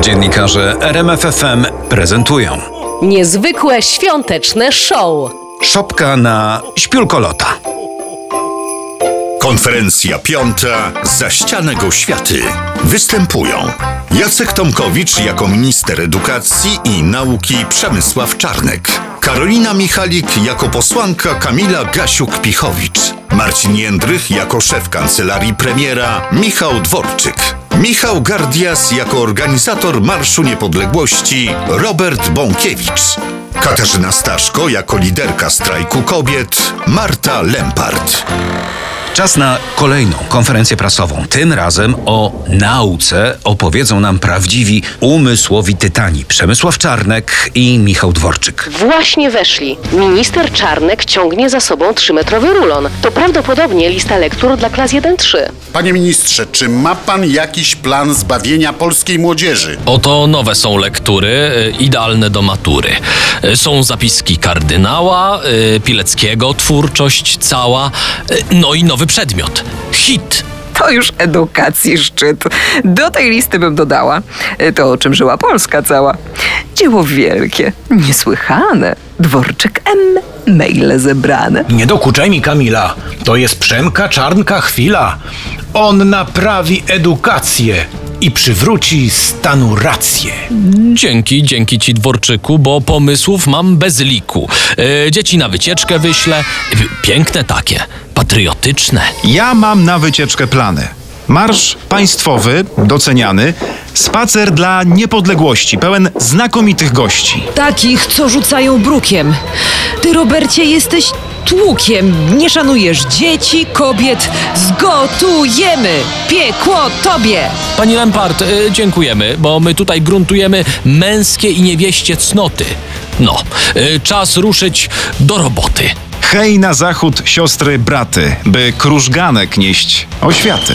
Dziennikarze RMFFM prezentują Niezwykłe świąteczne show. Szopka na śpiulkolota. Konferencja piąta za ścianego światy. Występują Jacek Tomkowicz jako minister edukacji i nauki Przemysław Czarnek, Karolina Michalik jako posłanka Kamila Gasiuk-Pichowicz, Marcin Jędrych jako szef kancelarii premiera Michał Dworczyk, Michał Gardias jako organizator Marszu Niepodległości Robert Bąkiewicz, Katarzyna Staszko jako liderka strajku kobiet Marta Lempart. Czas na kolejną konferencję prasową. Tym razem o nauce opowiedzą nam prawdziwi umysłowi tytani Przemysław Czarnek i Michał Dworczyk. Właśnie weszli. Minister Czarnek ciągnie za sobą trzymetrowy rulon. To prawdopodobnie lista lektur dla klas 1-3. Panie ministrze, czy ma pan jakiś plan zbawienia polskiej młodzieży? Oto nowe są lektury, y, idealne do matury. Y, Są zapiski kardynała, y, Pileckiego, twórczość cała, no i nowy przedmiot. Hit. To już edukacji szczyt. Do tej listy bym dodała to, o czym żyła Polska cała. Dzieło wielkie, niesłychane. Dworczyk M, maile zebrane. Nie dokuczaj mi, Kamila. To jest Przemka Czarnka chwila. On naprawi edukację i przywróci stanu rację. Dzięki, dzięki ci Dworczyku, bo pomysłów mam bez liku. Y, Dzieci na wycieczkę wyślę. Y, Piękne takie, patriotyczne. Ja mam na wycieczkę plany. Marsz państwowy, doceniany, spacer dla niepodległości, pełen znakomitych gości. Takich, co rzucają brukiem. Ty, Robercie, jesteś tłukiem. Nie szanujesz dzieci, kobiet. Zgotujemy piekło tobie. Pani Lempart, y, dziękujemy, bo my tutaj gruntujemy męskie i niewieście cnoty. No, y, czas ruszyć do roboty. Hej na zachód, siostry, braty, by krużganek nieść oświaty.